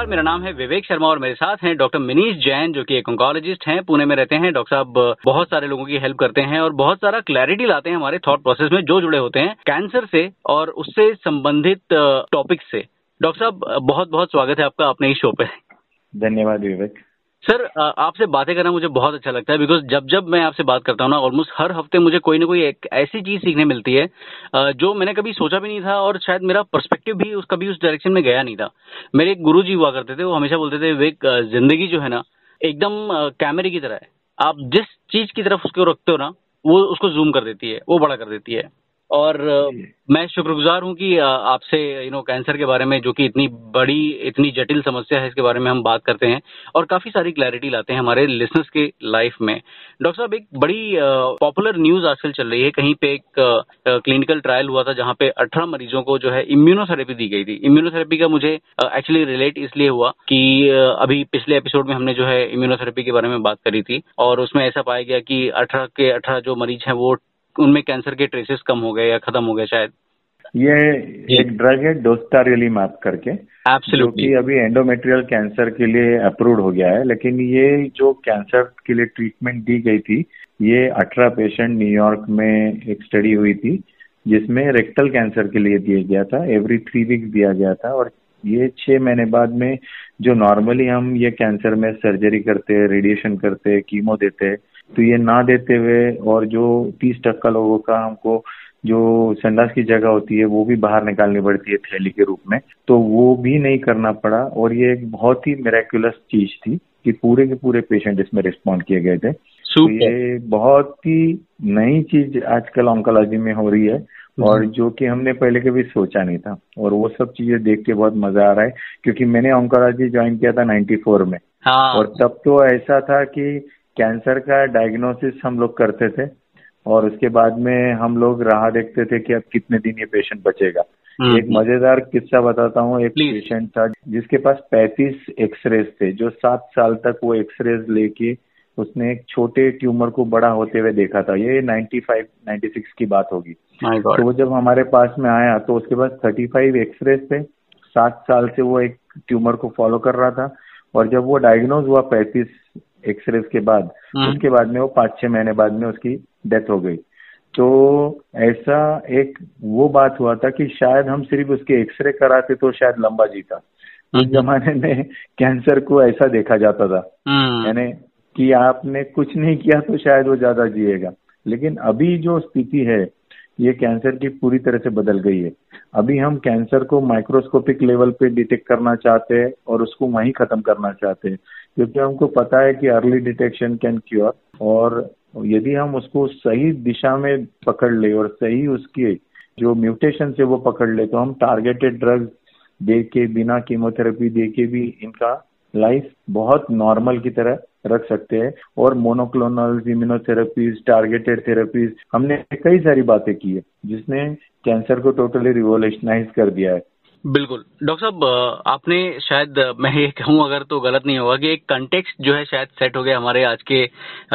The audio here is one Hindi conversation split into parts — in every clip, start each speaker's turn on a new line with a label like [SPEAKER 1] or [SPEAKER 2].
[SPEAKER 1] नमस्कार, मेरा नाम है विवेक शर्मा और मेरे साथ हैं डॉक्टर मिनीश जैन, जो कि एक ऑंकोलॉजिस्ट हैं, पुणे में रहते हैं। डॉक्टर साहब, बहुत सारे लोगों की हेल्प करते हैं और बहुत सारा क्लैरिटी लाते हैं हमारे थॉट प्रोसेस में, जो जुड़े होते हैं कैंसर से और उससे संबंधित टॉपिक से। डॉक्टर साहब बहुत बहुत स्वागत है आपका अपने इस शो पे।
[SPEAKER 2] धन्यवाद विवेक।
[SPEAKER 1] सर आपसे बातें करना मुझे बहुत अच्छा लगता है बिकॉज़ जब जब मैं आपसे बात करता हूँ ना ऑलमोस्ट हर हफ़्ते मुझे कोई ना कोई एक ऐसी चीज़ सीखने मिलती है जो मैंने कभी सोचा भी नहीं था और शायद मेरा पर्सपेक्टिव भी उस कभी उस डायरेक्शन में गया नहीं था। मेरे एक गुरु जी हुआ करते थे, वो हमेशा बोलते थे विवेक ज़िंदगी जो है ना, एकदम कैमरे की तरह है। आप जिस चीज़ की तरफ़ उसको रखते हो ना, वो उसको जूम कर देती है, वो बड़ा कर देती है। और मैं शुक्रगुजार हूँ कि आपसे यू नो कैंसर के बारे में जो कि इतनी बड़ी इतनी जटिल समस्या है इसके बारे में हम बात करते हैं और काफ़ी सारी क्लैरिटी लाते हैं हमारे लिसनर्स के लाइफ में। डॉक्टर साहब एक बड़ी पॉपुलर न्यूज़ आजकल चल रही है। कहीं पे एक क्लिनिकल ट्रायल हुआ था जहाँ पे 18 मरीजों को जो है इम्यूनोथेरेपी दी गई थी। इम्यूनोथेरेपी का मुझे एक्चुअली रिलेट इसलिए हुआ कि अभी पिछले एपिसोड में हमने जो है इम्यूनोथेरेपी के बारे में बात करी थी और उसमें ऐसा पाया गया कि अठारह के अठारह जो मरीज़ हैं वो उनमें कैंसर के ट्रेसेस कम हो गए या खत्म हो गए शायद?
[SPEAKER 2] ये एक ड्रग है डोस्टारिलीमैप करके जो कि अभी एंडोमेट्रियल कैंसर के लिए अप्रूव हो गया है लेकिन ये जो कैंसर के लिए ट्रीटमेंट दी गई थी ये 18 पेशेंट न्यूयॉर्क में एक स्टडी हुई थी जिसमें रेक्टल कैंसर के लिए दिया गया था एवरी थ्री वीक्स दिया गया था और ये छह महीने बाद में जो नॉर्मली हम ये कैंसर में सर्जरी करते रेडिएशन करते कीमो देते तो ये ना देते हुए और जो तीस टक्का लोगों का हमको जो संडास की जगह होती है वो भी बाहर निकालनी पड़ती है थैली के रूप में तो वो भी नहीं करना पड़ा और ये एक बहुत ही मेरेकुलस चीज़ थी कि पूरे के पूरे पेशेंट इसमें रिस्पॉन्ड किए गए थे तो ये बहुत ही नई चीज़ आजकल ऑन्कोलॉजी में हो रही है। और जो कि हमने पहले कभी सोचा नहीं था और वो सब चीज़ें देख के बहुत मज़ा आ रहा है क्योंकि मैंने ऑन्कोलॉजी ज्वाइन किया था 94 में हाँ। और तब तो ऐसा था कि कैंसर का डायग्नोसिस हम लोग करते थे और उसके बाद में हम लोग राह देखते थे कि अब कितने दिन ये पेशेंट बचेगा। हम्म, एक। मज़ेदार किस्सा बताता हूँ एक पेशेंट था जिसके पास 35 एक्सरेज थे जो सात साल तक वो एक्सरेज लेके उसने एक छोटे ट्यूमर को बड़ा होते हुए देखा था। ये 95 96 की बात होगी। तो वो जब हमारे पास में आया तो उसके पास 35 एक्सरेज थे। सात साल से वो एक ट्यूमर को फॉलो कर रहा था और जब वो डायग्नोज हुआ पैंतीस एक्सरेज के बाद हम्म। उसके बाद में वो पाँच छह महीने बाद में उसकी डेथ हो गई तो ऐसा एक वो बात हुआ था कि शायद हम सिर्फ़ उसके एक्सरे कराते तो शायद लंबा जीता उस हम्म। जमाने में कैंसर को ऐसा देखा जाता था हम्म। यानी कि आपने कुछ नहीं किया तो शायद वो ज़्यादा जिएगा लेकिन अभी जो स्थिति है ये कैंसर की पूरी तरह से बदल गई है अभी हम कैंसर को माइक्रोस्कोपिक लेवल पे डिटेक्ट करना चाहते हैं और उसको वहीं खत्म करना चाहते हैं क्योंकि हमको पता है कि अर्ली डिटेक्शन कैन क्योर और यदि हम उसको सही दिशा में पकड़ ले और सही उसके जो म्यूटेशन से वो पकड़ ले तो हम टारगेटेड ड्रग्स दे के बिना कीमोथेरेपी दे के भी इनका लाइफ बहुत नॉर्मल की तरह रख सकते हैं। और मोनोक्लोनल इम्यूनोथेरेपीज टारगेटेड थेरेपीज हमने कई सारी बातें की है जिसने कैंसर को टोटली रिवोल्यूशनाइज कर दिया है।
[SPEAKER 1] बिल्कुल। डॉक्टर साहब आपने शायद मैं ये कहूँ अगर तो गलत नहीं होगा कि एक कंटेक्स्ट जो है शायद सेट हो गया हमारे आज के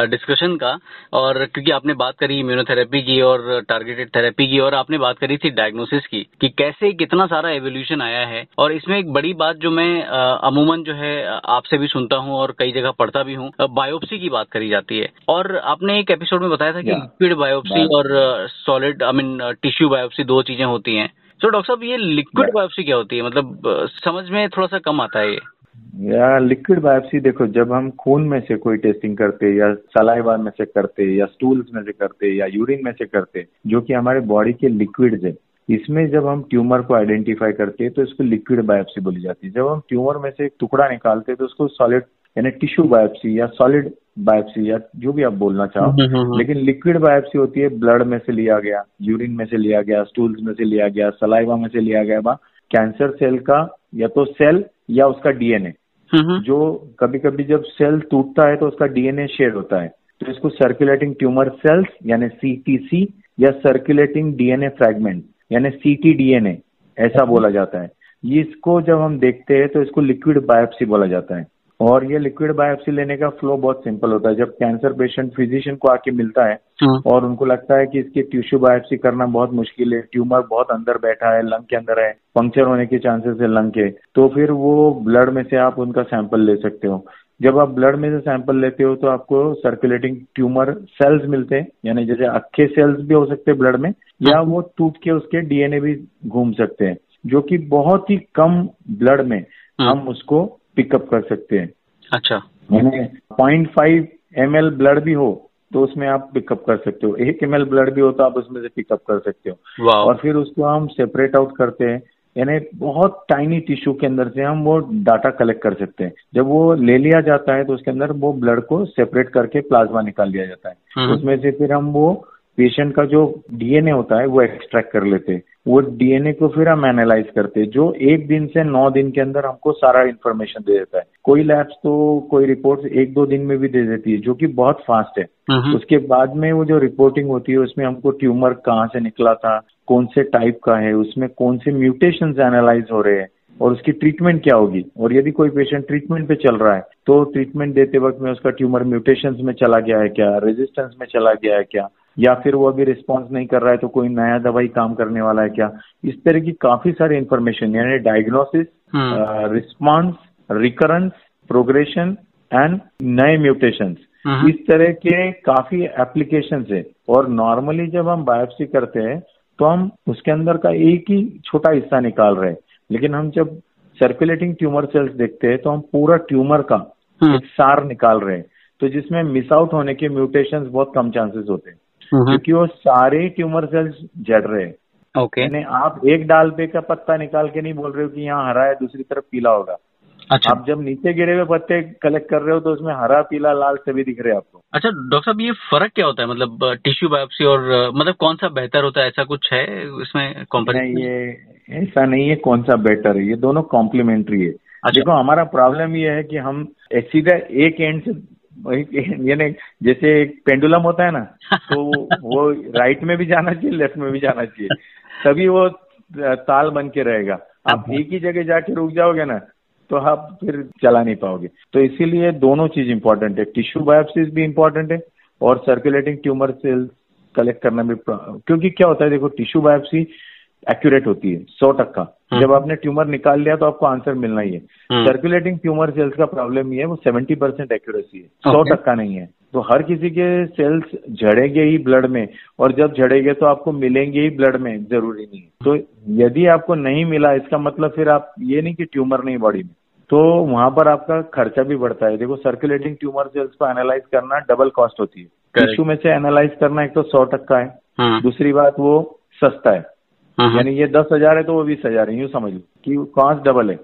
[SPEAKER 1] डिस्कशन का। और क्योंकि आपने बात करी इम्यूनोथेरेपी की और टारगेटेड थेरेपी की और आपने बात करी थी डायग्नोसिस की कि कैसे कितना सारा एवोल्यूशन आया है। और इसमें एक बड़ी बात जो मैं अमूमन जो है आपसे भी सुनता हूँ और कई जगह पढ़ता भी हूँ बायोप्सी की बात करी जाती है। और आपने एक एपिसोड में बताया था कि लिक्विड बायोप्सी और solid I mean tissue biopsy दो चीज़ें होती हैं। तो डॉक्टर साहब ये लिक्विड बायोप्सी क्या होती है? मतलब समझ में थोड़ा सा कम आता है ये।
[SPEAKER 2] या लिक्विड बायोप्सी देखो जब हम खून में से कोई टेस्टिंग करते या सलाइवा में से करते या स्टूल्स में से करते या यूरिन में से करते जो कि हमारे बॉडी के लिक्विड है इसमें जब हम ट्यूमर को आइडेंटिफाई करते हैं तो इसको लिक्विड बायोप्सी बोली जाती है। जब हम ट्यूमर में से एक टुकड़ा निकालते हैं तो उसको सॉलिड यानी टिश्यू बायोप्सी या सॉलिड बायोप्सी या जो भी आप बोलना चाहो हम्म, हम्म, हम्म। लेकिन लिक्विड बायोप्सी होती है ब्लड में से लिया गया यूरिन में से लिया गया स्टूल्स में से लिया गया सलाइवा में से लिया गया कैंसर सेल का या तो सेल या उसका डीएनए। जो कभी कभी जब सेल टूटता है तो उसका डीएनए शेड होता है। तो इसको सर्कुलेटिंग ट्यूमर सेल्स यानी सीटीसी या सर्कुलेटिंग डीएनए फ्रैगमेंट यानी सीटीडीएनए ऐसा बोला जाता है। इसको जब हम देखते हैं तो इसको लिक्विड बायोप्सी बोला जाता है। और ये लिक्विड बायोप्सी लेने का फ्लो बहुत सिंपल होता है जब कैंसर पेशेंट फिजिशियन को आके मिलता है हाँ। और उनको लगता है कि इसकी टिश्यू बायोप्सी करना बहुत मुश्किल है ट्यूमर बहुत अंदर बैठा है लंग के अंदर है पंक्चर होने के चांसेस है लंग के तो फिर वो ब्लड में से आप उनका सैंपल ले सकते हो जब आप ब्लड में से सैंपल लेते हो तो आपको सर्कुलेटिंग ट्यूमर सेल्स मिलते हैं यानी जैसे अक्खे सेल्स भी हो सकते हैं ब्लड में या हाँ। वो टूट के उसके डीएनए भी घूम सकते हैं जो कि बहुत ही कम ब्लड में हाँ। हम उसको पिकअप कर सकते हैं।
[SPEAKER 1] अच्छा।
[SPEAKER 2] यानी point five M L blood भी हो तो उसमें आप पिकअप कर सकते हो। एक एम एल ब्लड भी हो तो आप उसमें से पिकअप कर सकते हो। और फिर उसको हम सेपरेट आउट करते हैं। यानी बहुत टाइनी टिश्यू के अंदर से हम वो डाटा कलेक्ट कर सकते हैं। जब वो ले लिया जाता है तो उसके अंदर वो ब्लड को सेपरेट करके प्लाज्मा निकाल लिया जाता है। हम्म। उसमें से फिर हम वो पेशेंट का जो डीएनए होता है वो एक्सट्रैक्ट कर लेते हैं। वो डीएनए को फिर हम एनालाइज करते हैं जो एक दिन से नौ दिन के अंदर हमको सारा इन्फॉर्मेशन दे देता है। कोई लैब्स तो कोई रिपोर्ट एक दो दिन में भी दे देती है जो कि बहुत फास्ट है। उसके बाद में वो जो रिपोर्टिंग होती है उसमें हमको ट्यूमर कहाँ से निकला था कौन से टाइप का है उसमें कौन से म्यूटेशन एनालाइज हो रहे हैं और उसकी ट्रीटमेंट क्या होगी? और यदि कोई पेशेंट ट्रीटमेंट पे चल रहा है तो ट्रीटमेंट देते वक्त में उसका ट्यूमर म्यूटेशन में चला गया है क्या? रेजिस्टेंस में चला गया है क्या? या फिर वो अभी रिस्पॉन्स नहीं कर रहा है तो कोई नया दवाई काम करने वाला है क्या इस तरह की काफ़ी सारी इन्फॉर्मेशन यानी diagnosis response recurrence progression and नए म्यूटेशन हम्म। इस तरह के काफ़ी एप्लीकेशन है और नॉर्मली जब हम बायोप्सी करते हैं तो हम उसके अंदर का एक ही छोटा हिस्सा निकाल रहे हैं लेकिन हम जब सर्कुलेटिंग ट्यूमर सेल्स देखते हैं तो हम पूरा ट्यूमर का हम्म। एक सार निकाल रहे हैं तो जिसमें मिस आउट होने के म्यूटेशन बहुत कम चांसेस होते हैं। क्योंकि वो सारे ट्यूमर सेल्स जड़ रहे हैं।
[SPEAKER 1] ओके
[SPEAKER 2] यानी आप एक डाल पे का पत्ता निकाल के नहीं बोल रहे हो कि यहाँ हरा है दूसरी तरफ़ पीला होगा। अच्छा। आप जब नीचे गिरे हुए पत्ते कलेक्ट कर रहे हो तो उसमें हरा पीला लाल सभी दिख रहे हैं आपको।
[SPEAKER 1] अच्छा डॉक्टर साहब ये फ़र्क क्या होता है? मतलब टिश्यू बायोप्सी और मतलब कौन सा बेहतर होता है? ऐसा कुछ है इसमें
[SPEAKER 2] नहीं ये ऐसा नहीं है कौन सा बेटर है। ये दोनों कॉम्प्लीमेंट्री है। अच्छा। देखो हमारा प्रॉब्लम ये है कि हम सीधा एक एंड से यानी जैसे एक पेंडुलम होता है ना तो वो राइट में भी जाना चाहिए लेफ़्ट में भी जाना चाहिए। तभी वो ताल बन के रहेगा। आप एक ही जगह जाके रुक जाओगे ना तो आप फिर चला नहीं पाओगे। तो इसीलिए दोनों चीज़ इंपॉर्टेंट है। टिश्यू बायोप्सीज भी इंपॉर्टेंट है और सर्कुलेटिंग ट्यूमर सेल्स कलेक्ट करना भी क्योंकि क्या होता है देखो टिश्यू बायोप्सी एक्यूरेट होती है सौ टक्का। जब आपने ट्यूमर निकाल लिया तो आपको आंसर मिलना ही है। सर्कुलेटिंग ट्यूमर सेल्स का प्रॉब्लम ये है वो सेवेंटी परसेंट एक्यूरेसी है। सौ टक्का नहीं है। तो हर किसी के सेल्स झड़ेंगे ही ब्लड में और जब झड़ेंगे तो आपको मिलेंगे ही ब्लड में ज़रूरी नहीं तो यदि आपको नहीं मिला इसका मतलब फिर आप ये नहीं कि ट्यूमर नहीं बॉडी में। तो वहाँ पर आपका खर्चा भी बढ़ता है। देखो सर्कुलेटिंग ट्यूमर सेल्स को एनालाइज करना डबल कॉस्ट होती है। टिश्यू में से एनालाइज करना एक तो सौ टक्का है। हाँ। दूसरी बात वो सस्ता हाँ। यानी ये दस हज़ार है तो वो बीस हज़ार है यूँ समझ लो कि कॉस्ट डबल है।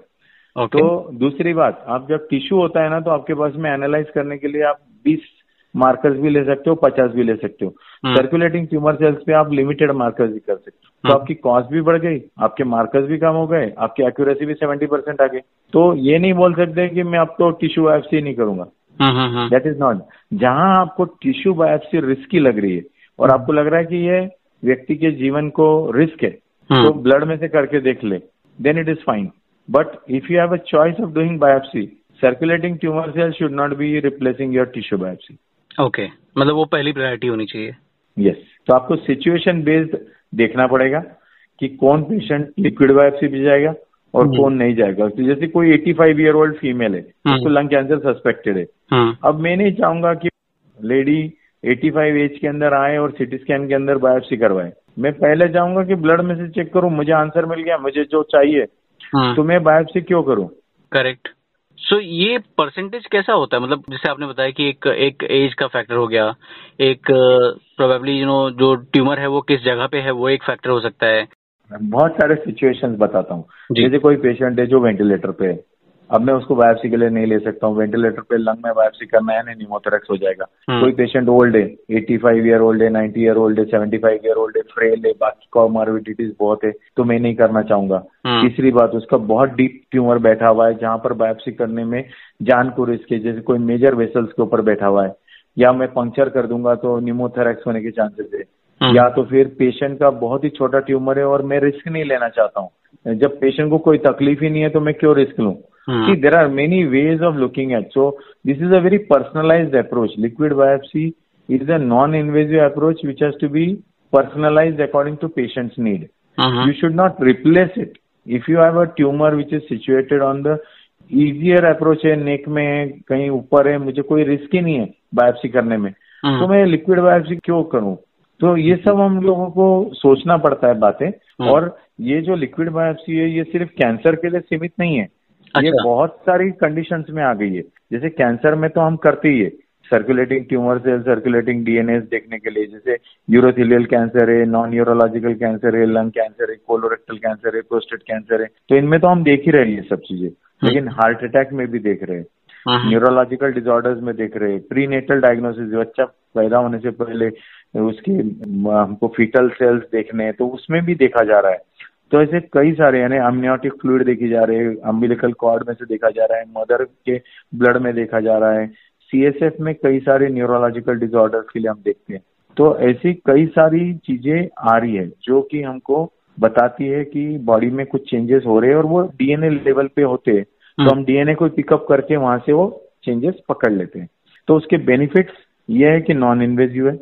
[SPEAKER 2] Okay. तो दूसरी बात आप जब टिश्यू होता है ना तो आपके पास में एनालाइज करने के लिए आप बीस मार्कर्स भी ले सकते हो पचास भी ले सकते हो। सर्कुलेटिंग ट्यूमर सेल्स पे आप लिमिटेड मार्कर्स भी कर सकते हो। तो हाँ। आपकी कॉस्ट भी बढ़ गई आपके मार्कर्स भी कम हो गए आपकी एक्यूरेसी भी सेवेंटी परसेंट आ गई। तो ये नहीं बोल सकते कि मैं अब तो टिश्यू बायोप्सी नहीं करूँगा। दैट इज़ नॉट जहाँ आपको टिश्यू बायोप्सी रिस्की लग रही है और हाँ। आपको लग रहा है कि ये व्यक्ति के जीवन को रिस्क है तो ब्लड में से करके देख ले then it is fine but if you have a choice of doing biopsy circulating tumour cell should not be replacing your tissue biopsy
[SPEAKER 1] okay मतलब वो पहली प्रायोरिटी होनी चाहिए
[SPEAKER 2] यस yes. तो आपको सिचुएशन बेस्ड देखना पड़ेगा कि कौन पेशेंट लिक्विड बायोप्सी भी जाएगा और hmm. कौन नहीं जाएगा तो जैसे कोई 85 ईयर ओल्ड फीमेल है hmm. उसको लंग कैंसर सस्पेक्टेड है hmm. अब मैं नहीं चाहूँगा कि लेडी 85 एज के अंदर आए और सिटी स्कैन के अंदर बायोप्सी करवाए मैं पहले जाऊँगा कि ब्लड में से चेक करूँ मुझे आंसर मिल गया मुझे जो चाहिए हाँ। तो मैं बायोप्सी क्यों करूँ?
[SPEAKER 1] करेक्ट सो so, ये परसेंटेज कैसा होता है? मतलब जैसे आपने बताया कि एक एक एज का फैक्टर हो गया एक प्रोबेबली यू नो जो ट्यूमर है वो किस जगह पे है वो एक फैक्टर हो सकता है।
[SPEAKER 2] बहुत सारे सिचुएशंस बताता हूँ। जैसे कोई पेशेंट है जो वेंटिलेटर पे है। अब मैं उसको बायोप्सी के लिए नहीं ले सकता हूँ। वेंटिलेटर पे लंग में बायोप्सी करना है ना न्यूमोथोरेक्स हो जाएगा। हम्म। कोई पेशेंट ओल्ड है 85 ईयर ओल्ड है 90 ईयर ओल्ड है 75 ईयर ओल्ड है फ्रेल है बाकी कॉमॉर्बिडिटीज बहुत है तो मैं नहीं करना चाहूँगा। हम्म। तीसरी बात उसका बहुत डीप ट्यूमर बैठा हुआ है जहाँ पर बायोप्सी करने में जान को रिस्क है जैसे कोई मेजर वेसल्स के ऊपर बैठा हुआ है। या मैं पंक्चर कर दूँगा तो न्यूमोथोरेक्स होने के चांसेस है। हम्म। या तो फिर पेशेंट का बहुत ही छोटा ट्यूमर है और मैं रिस्क नहीं लेना चाहता हूँ। जब पेशेंट को कोई तकलीफ़ ही नहीं है तो मैं क्यों रिस्क लूँ? See, there are many ways of looking at. So this is a very personalized approach. Liquid biopsy is a non-invasive approach which has to be personalized according to patient's need.
[SPEAKER 1] Uh-huh.
[SPEAKER 2] You should not replace it. If you have a tumor which is situated on the easier approach है नेक में कहीं ऊपर है मुझे कोई रिस्क ही नहीं है बायोप्सी करने में
[SPEAKER 1] uh-huh.
[SPEAKER 2] तो मैं लिक्विड बायोप्सी क्यों करूँ तो ये सब हम लोगों को सोचना पड़ता है बातें
[SPEAKER 1] uh-huh.
[SPEAKER 2] और ये जो लिक्विड बायोप्सी है ये सिर्फ़ कैंसर के लिए सीमित नहीं है
[SPEAKER 1] अच्छा।
[SPEAKER 2] ये बहुत सारी कंडीशन में आ गई है। जैसे कैंसर में तो हम करते ही है। Circulating tumour cell circulating DNA देखने के लिए। जैसे यूरोथिलियल कैंसर है नॉन यूरोलॉजिकल कैंसर है लंग कैंसर है कोलोरेक्टल कैंसर है प्रोस्टेट कैंसर है। तो इनमें तो हम देख ही रहे हैं ये सब चीज़ें। लेकिन हार्ट अटैक में भी देख रहे हैं। न्यूरोलॉजिकल डिजॉर्डर्स में देख रहे हैं। प्री नेटल डायग्नोसिस बच्चा पैदा होने से पहले उसके हमको फीटल सेल्स देखने हैं। तो उसमें भी देखा जा रहा है। तो ऐसे कई सारे यानी अम्नियोटिक फ्लूड देखी जा रहे हैं अम्बिलिकल कॉर्ड में से देखा जा रहा है मदर के ब्लड में देखा जा रहा है सीएसएफ में कई सारे न्यूरोलॉजिकल डिसऑर्डर्स के लिए हम देखते हैं। तो ऐसी कई सारी चीज़ें आ रही है जो कि हमको बताती है कि बॉडी में कुछ चेंजेस हो रहे हैं और वो डीएनए लेवल पे होते हैं। तो हम डीएनए को पिकअप करके वहाँ से वो चेंजेस पकड़ लेते हैं। तो उसके बेनिफिट्स ये है कि नॉन इन्वेजिव है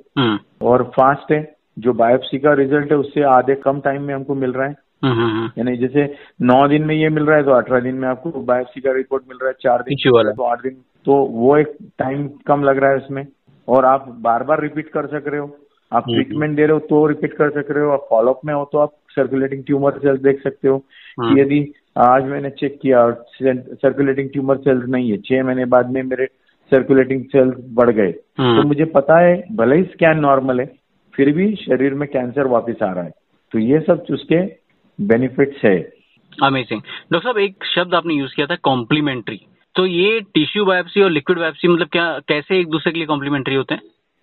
[SPEAKER 2] और फास्ट है। जो बायोप्सी का रिज़ल्ट है उससे आधे कम टाइम में हमको मिल रहा है। यानी जैसे नौ दिन में ये मिल रहा है तो अठारह दिन में आपको बायोप्सी का रिपोर्ट मिल रहा है चार दिन
[SPEAKER 1] वाला।
[SPEAKER 2] तो आठ दिन तो वो एक टाइम कम लग रहा है उसमें। और आप बार बार रिपीट कर सक रहे हो। आप ट्रीटमेंट दे रहे हो तो रिपीट कर सक रहे हो। आप फॉलोअप में हो तो आप सर्कुलेटिंग ट्यूमर सेल्स देख सकते हो कि यदि आज मैंने चेक किया और सर्कुलेटिंग ट्यूमर सेल्स नहीं है छह महीने बाद में मेरे सर्कुलेटिंग सेल्स बढ़ गए। तो मुझे पता है भले ही स्कैन नॉर्मल है फिर भी शरीर में कैंसर वापस आ रहा है। तो ये सब उसके बेनिफिट्स है।
[SPEAKER 1] अमेजिंग डॉक्टर साहब एक शब्द आपने यूज़ किया था कॉम्प्लीमेंट्री तो ये टिश्यू बायोप्सी और लिक्विड बायोप्सी मतलब क्या कैसे एक दूसरे के लिए कॉम्प्लीमेंट्री होते हैं?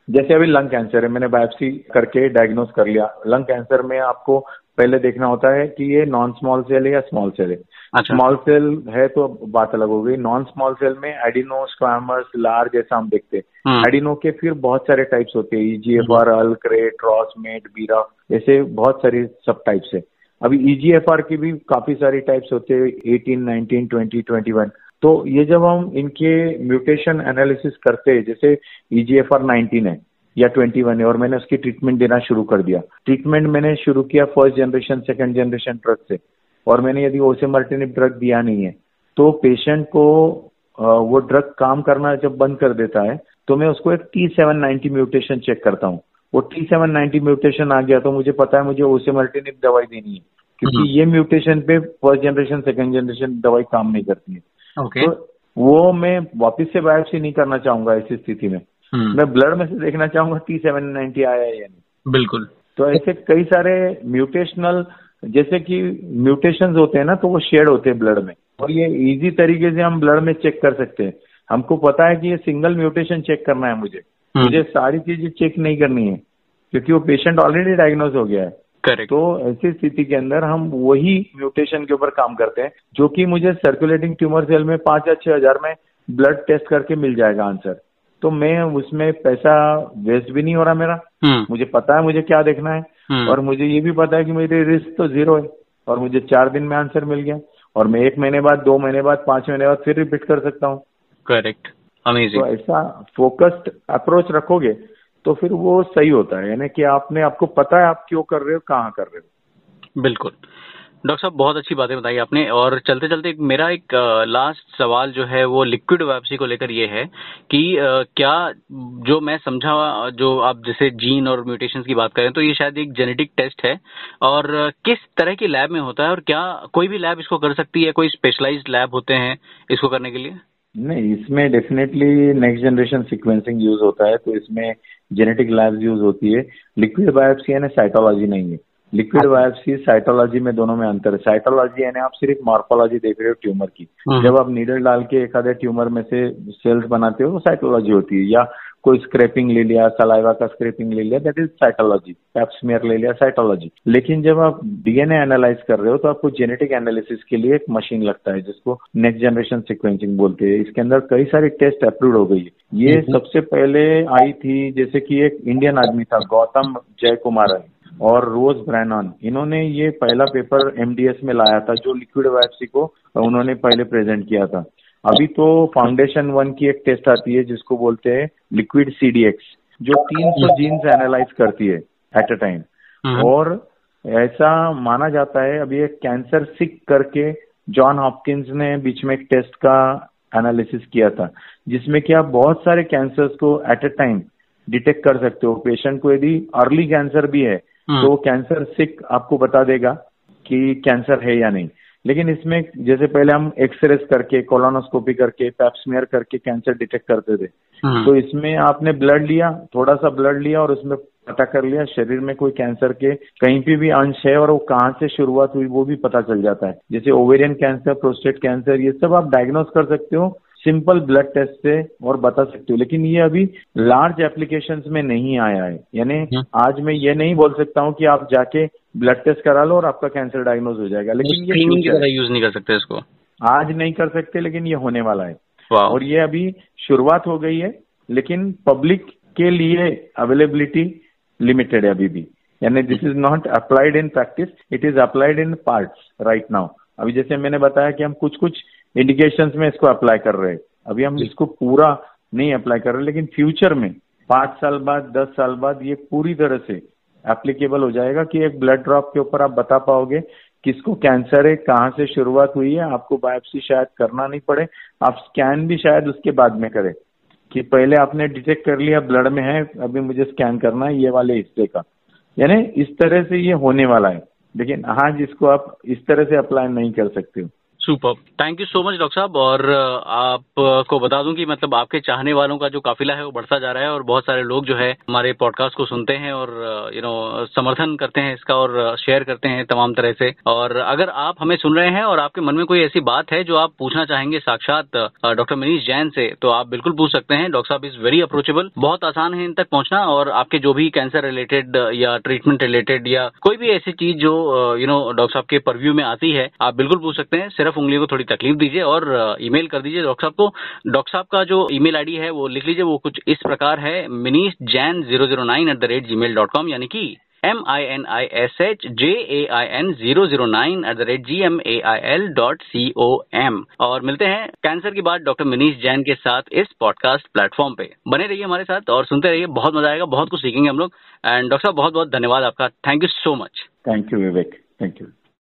[SPEAKER 2] जैसे अभी लंग कैंसर है मैंने बायोप्सी करके डायग्नोस कर लिया। लंग कैंसर में आपको पहले देखना होता है कि ये नॉन स्मॉल सेल है या स्मॉल सेल है।
[SPEAKER 1] अच्छा।
[SPEAKER 2] स्मॉल सेल है तो बात अलग हो गई। नॉन स्मॉल सेल में एडिनो स्क्वामर्स लार्ज जैसा हम देखते हैं। एडिनो के फिर बहुत सारे टाइप्स होते हैं। ईजीएफआर अल्क रे ट्रॉसमेट बीरा ऐसे बहुत सारी सब टाइप्स है। अभी ईजीएफआर की भी काफ़ी सारी टाइप्स होते हैं eighteen nineteen twenty twenty one तो ये जब हम इनके म्यूटेशन एनालिसिस करते हैं, जैसे ईजीएफआर नाइनटीन है, या ट्वेंटी वन है, और मैंने उसकी ट्रीटमेंट देना शुरू कर दिया। ट्रीटमेंट मैंने शुरू किया first generation second generation drug से। और मैंने यदि ओसेमर्टिनिप ड्रग दिया नहीं है तो पेशेंट को वो ड्रग काम करना जब बंद कर देता है तो मैं उसको एक T seven ninety mutation check करता हूँ। वो टी सेवन नाइन्टी म्यूटेशन आ गया तो मुझे पता है मुझे ओसेमर्टिनिप दवाई देनी है। क्योंकि ये म्यूटेशन पे फ़र्स्ट जनरेशन सेकेंड जनरेशन दवाई काम नहीं करती है।
[SPEAKER 1] Okay.
[SPEAKER 2] तो वो मैं वापिस से बायोप्सी नहीं करना चाहूँगा ऐसी स्थिति में। मैं ब्लड में से देखना चाहूँगा टी सेवन नाइन्टी आया है या नहीं।
[SPEAKER 1] बिल्कुल।
[SPEAKER 2] तो ऐसे कई सारे म्यूटेशनल जैसे कि म्यूटेशन होते हैं ना तो वो शेड होते हैं ब्लड में। और ये इजी तरीके से हम ब्लड में चेक कर सकते हैं। हमको पता है कि ये सिंगल म्यूटेशन चेक करना है मुझे। मुझे सारी चीज़ें चेक नहीं करनी है क्योंकि वो पेशेंट ऑलरेडी डायग्नोज हो गया है।
[SPEAKER 1] करेक्ट
[SPEAKER 2] तो ऐसी स्थिति के अंदर हम वही म्यूटेशन के ऊपर काम करते हैं जो कि मुझे सर्कुलेटिंग ट्यूमर सेल में पाँच या छह हज़ार में ब्लड टेस्ट करके मिल जाएगा आंसर तो मैं उसमें पैसा वेस्ट भी नहीं हो रहा मेरा। मुझे पता है मुझे क्या देखना है। और मुझे ये भी पता है कि मेरी रिस्क तो ज़ीरो है और मुझे चार दिन में आंसर मिल गया। और मैं एक महीने बाद दो महीने बाद पाँच महीने बाद फिर रिपीट कर सकता हूँ।
[SPEAKER 1] करेक्ट
[SPEAKER 2] तो ऐसा फोकस्ड अप्रोच रखोगे तो फिर वो सही होता है। यानी कि आपने आपको पता है आप क्यों कर रहे हो कहाँ कर रहे हो।
[SPEAKER 1] बिल्कुल। डॉक्टर साहब बहुत अच्छी बातें बताई आपने। और चलते चलते एक मेरा एक लास्ट सवाल जो है वो लिक्विड वापसी को लेकर ये है कि क्या जो मैं समझा जो आप जैसे जीन और म्यूटेशंस की बात करें तो ये शायद एक जेनेटिक टेस्ट है। और किस तरह की लैब में होता है और क्या कोई भी लैब इसको कर सकती है? कोई स्पेशलाइज्ड लैब होते हैं इसको करने के लिए?
[SPEAKER 2] नहीं इसमें definitely next generation sequencing use होता है तो इसमें जेनेटिक लैब्स यूज़ होती है। लिक्विड बायोप्सी यानी साइटोलॉजी नहीं है। लिक्विड बायोप्सी साइटोलॉजी में दोनों में अंतर है। साइटोलॉजी यानी आप सिर्फ़ मॉर्फोलॉजी देख रहे हो ट्यूमर की। जब आप नीडल डाल के एक आधे ट्यूमर में से सेल्स बनाते हो वो साइटोलॉजी होती है। या कोई स्क्रेपिंग ले लिया सलाइवा का स्क्रेपिंग ले लिया दैट इज़ साइटोलॉजी पैप्समियर ले लिया साइटोलॉजी लेकिन जब आप डीएनए एनालाइज कर रहे हो तो आपको जेनेटिक एनालिसिस के लिए एक मशीन लगता है जिसको नेक्स्ट जनरेशन सिक्वेंसिंग बोलते हैं। इसके अंदर कई सारी टेस्ट अप्रूव हो गई है। ये सबसे पहले आई थी जैसे कि एक इंडियन आदमी था गौतम जय कुमार और रोज ब्रैनॉन। इन्होंने ये पहला पेपर एमडीएस में लाया था जो लिक्विड बायोप्सी को उन्होंने पहले प्रेजेंट किया था। अभी तो फाउंडेशन वन की एक टेस्ट आती है जिसको बोलते हैं लिक्विड सीडीएक्स जो 300 जीन्स एनालाइज करती है एट अ टाइम और ऐसा माना जाता है अभी एक कैंसर सिक करके जॉन हॉपकिंस ने बीच में एक टेस्ट का एनालिसिस किया था जिसमें कि आप बहुत सारे कैंसर्स को एट अ टाइम डिटेक्ट कर सकते हो। पेशेंट को यदि अर्ली कैंसर भी है हम्म। तो कैंसर सिक आपको बता देगा कि कैंसर है या नहीं। लेकिन इसमें जैसे पहले हम एक्सरे करके कोलोनोस्कोपी करके पैप्समेयर करके कैंसर डिटेक्ट करते थे। हम्म। तो इसमें आपने ब्लड लिया थोड़ा सा ब्लड लिया और उसमें पता कर लिया शरीर में कोई कैंसर के कहीं पे भी अंश है और वो कहाँ से शुरुआत हुई वो भी पता चल जाता है। जैसे ओवेरियन कैंसर प्रोस्टेट कैंसर ये सब आप डायग्नोस कर सकते हो। सिंपल ब्लड टेस्ट से और बता सकते हो। लेकिन ये अभी लार्ज एप्लीकेशंस में नहीं आया है। यानी हम्म। आज मैं ये नहीं बोल सकता हूँ कि आप जाके ब्लड टेस्ट करा लो और आपका कैंसर डायग्नोज हो जाएगा। लेकिन
[SPEAKER 1] ये यूज़ नहीं कर सकते इसको।
[SPEAKER 2] आज नहीं कर सकते लेकिन ये होने वाला है। और ये अभी शुरुआत हो गई है लेकिन पब्लिक के लिए अवेलेबिलिटी लिमिटेड है अभी भी। यानी this is not applied in practice it is applied in parts right now अभी जैसे मैंने बताया कि हम कुछ कुछ इंडिकेशंस में इसको अप्लाई कर रहे हैं। अभी हम इसको पूरा नहीं अप्लाई कर रहे लेकिन फ्यूचर में पाँच साल बाद दस साल बाद ये पूरी तरह से एप्लीकेबल हो जाएगा कि एक ब्लड ड्रॉप के ऊपर आप बता पाओगे किसको कैंसर है कहाँ से शुरुआत हुई है आपको बायोप्सी शायद करना नहीं पड़े। आप स्कैन भी शायद उसके बाद में करें कि पहले आपने डिटेक्ट कर लिया ब्लड में है अभी मुझे स्कैन करना है ये वाले हिस्से का। यानी इस तरह से ये होने वाला है। लेकिन आज इसको आप इस तरह से अप्लाई नहीं कर सकते हो।
[SPEAKER 1] Super thank you so much doctor साहब. और आपको बता दूँ कि मतलब आपके चाहने वालों का जो काफिला है वो बढ़ता जा रहा है और बहुत सारे लोग जो है हमारे पॉडकास्ट को सुनते हैं और यू नो समर्थन करते हैं इसका और शेयर करते हैं तमाम तरह से. और अगर आप हमें सुन रहे हैं और आपके मन में कोई ऐसी बात है जो आप पूछना चाहेंगे साक्षात डॉक्टर मनीष जैन से तो आप बिल्कुल पूछ सकते हैं. डॉक्टर साहब इज़ वेरी अप्रोचेबल बहुत आसान है इन तक पहुँचना और आपके जो भी कैंसर रिलेटेड या ट्रीटमेंट रिलेटेड या कोई भी ऐसी चीज़ जो यू नो डॉक्टर साहब के परव्यू में आती है, आप बिल्कुल पूछ सकते हैं. सिर्फ़ उंगली को थोड़ी तकलीफ़ दीजिए और ईमेल कर दीजिए डॉक्टर साहब को। डॉक्टर साहब का जो ईमेल आईडी है वो लिख लीजिए, वो कुछ इस प्रकार है Minish Jain zero zero nine at the rate Gmail dot com यानी कि M I N I S H J A I N zero zero nine at the rate G M A I L dot C O M और मिलते हैं कैंसर की बात डॉक्टर मनीष जैन के साथ इस पॉडकास्ट प्लेटफॉर्म पे। बने रहिए हमारे साथ और सुनते रहिए, बहुत मज़ा आएगा, बहुत कुछ सीखेंगे हम लोग। एंड डॉक्टर साहब बहुत बहुत धन्यवाद आपका। Thank you so much
[SPEAKER 2] thank you Vivek thank you